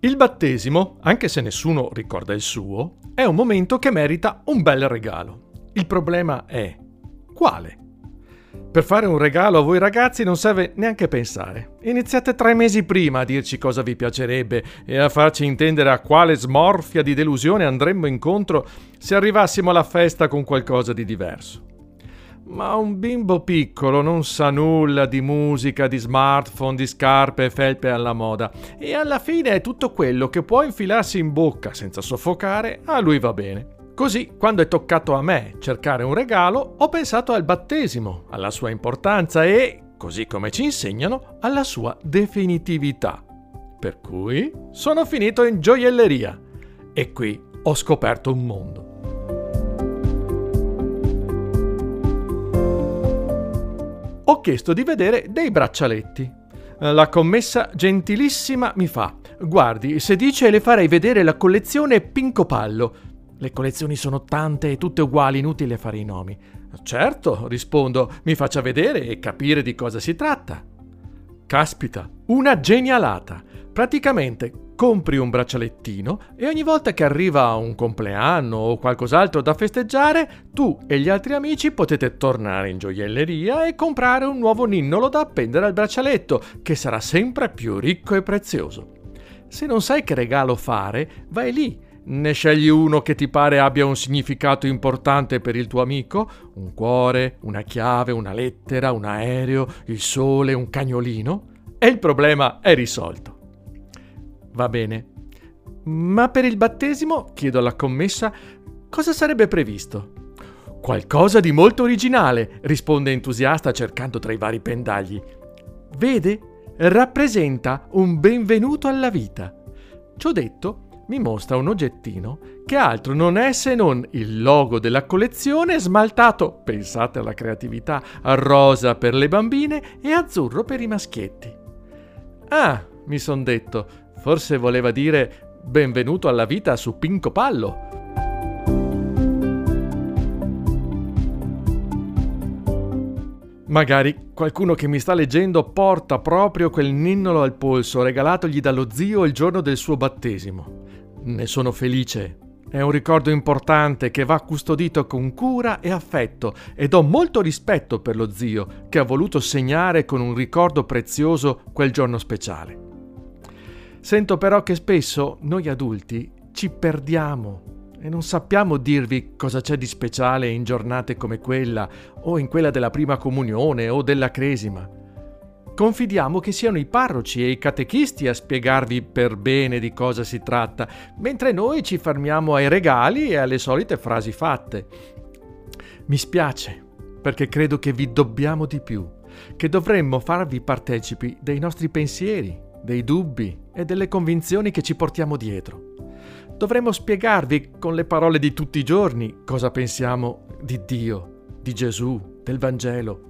Il battesimo, anche se nessuno ricorda il suo, è un momento che merita un bel regalo. Il problema è quale? Per fare un regalo a voi ragazzi non serve neanche pensare. Iniziate tre mesi prima a dirci cosa vi piacerebbe e a farci intendere a quale smorfia di delusione andremmo incontro se arrivassimo alla festa con qualcosa di diverso. Ma un bimbo piccolo non sa nulla di musica, di smartphone, di scarpe e felpe alla moda e alla fine è tutto quello che può infilarsi in bocca senza soffocare, a lui va bene. Così, quando è toccato a me cercare un regalo, ho pensato al battesimo, alla sua importanza e, così come ci insegnano, alla sua definitività. Per cui sono finito in gioielleria e qui ho scoperto un mondo. Ho chiesto di vedere dei braccialetti. La commessa gentilissima mi fa: Guardi, se dice le farei vedere la collezione Pinco Pallo. Le collezioni sono tante e tutte uguali, inutile fare i nomi. Certo, rispondo, mi faccia vedere e capire di cosa si tratta. Caspita, una genialata! Praticamente compri un braccialettino e ogni volta che arriva un compleanno o qualcos'altro da festeggiare, tu e gli altri amici potete tornare in gioielleria e comprare un nuovo ninnolo da appendere al braccialetto, che sarà sempre più ricco e prezioso. Se non sai che regalo fare, vai lì. Ne scegli uno che ti pare abbia un significato importante per il tuo amico? Un cuore, una chiave, una lettera, un aereo, il sole, un cagnolino? E il problema è risolto. Va bene. Ma per il battesimo, chiedo alla commessa, cosa sarebbe previsto? Qualcosa di molto originale, risponde entusiasta cercando tra i vari pendagli. Vede? Rappresenta un benvenuto alla vita. Ciò detto, mi mostra un oggettino che altro non è se non il logo della collezione smaltato, pensate alla creatività, rosa per le bambine e azzurro per i maschietti. Ah, mi son detto, Forse voleva dire benvenuto alla vita su Pinco Pallo. Magari qualcuno che mi sta leggendo porta proprio quel ninnolo al polso regalatogli dallo zio il giorno del suo battesimo. Ne sono felice. È un ricordo importante che va custodito con cura e affetto ed ho molto rispetto per lo zio che ha voluto segnare con un ricordo prezioso quel giorno speciale. Sento però che spesso noi adulti ci perdiamo e non sappiamo dirvi cosa c'è di speciale in giornate come quella o in quella della prima comunione o della cresima. Confidiamo che siano i parroci e i catechisti a spiegarvi per bene di cosa si tratta, mentre noi ci fermiamo ai regali e alle solite frasi fatte. Mi spiace, perché credo che vi dobbiamo di più, che dovremmo farvi partecipi dei nostri pensieri, dei dubbi e delle convinzioni che ci portiamo dietro. Dovremmo spiegarvi con le parole di tutti i giorni cosa pensiamo di Dio, di Gesù, del Vangelo.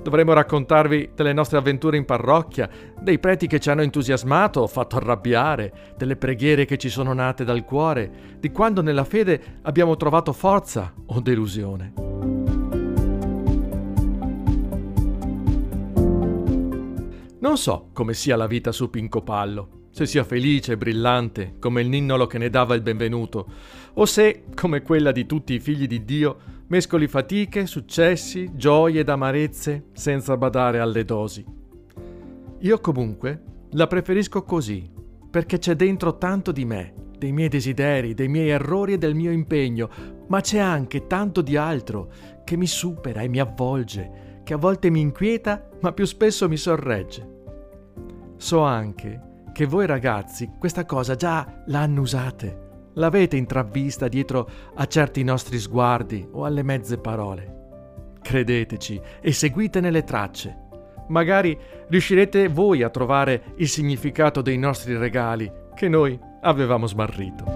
Dovremmo raccontarvi delle nostre avventure in parrocchia, dei preti che ci hanno entusiasmato o fatto arrabbiare, delle preghiere che ci sono nate dal cuore, di quando nella fede abbiamo trovato forza o delusione. Non so come sia la vita su Pinco Pallo, se sia felice e brillante come il ninnolo che ne dava il benvenuto, o se, come quella di tutti i figli di Dio, mescoli fatiche, successi, gioie ed amarezze senza badare alle dosi. Io comunque la preferisco così, perché c'è dentro tanto di me, dei miei desideri, dei miei errori e del mio impegno, ma c'è anche tanto di altro che mi supera e mi avvolge, che a volte mi inquieta, ma più spesso mi sorregge. So anche che voi ragazzi questa cosa già la annusate, l'avete intravvista dietro a certi nostri sguardi o alle mezze parole. Credeteci e seguitene le tracce. Magari riuscirete voi a trovare il significato dei nostri regali che noi avevamo smarrito.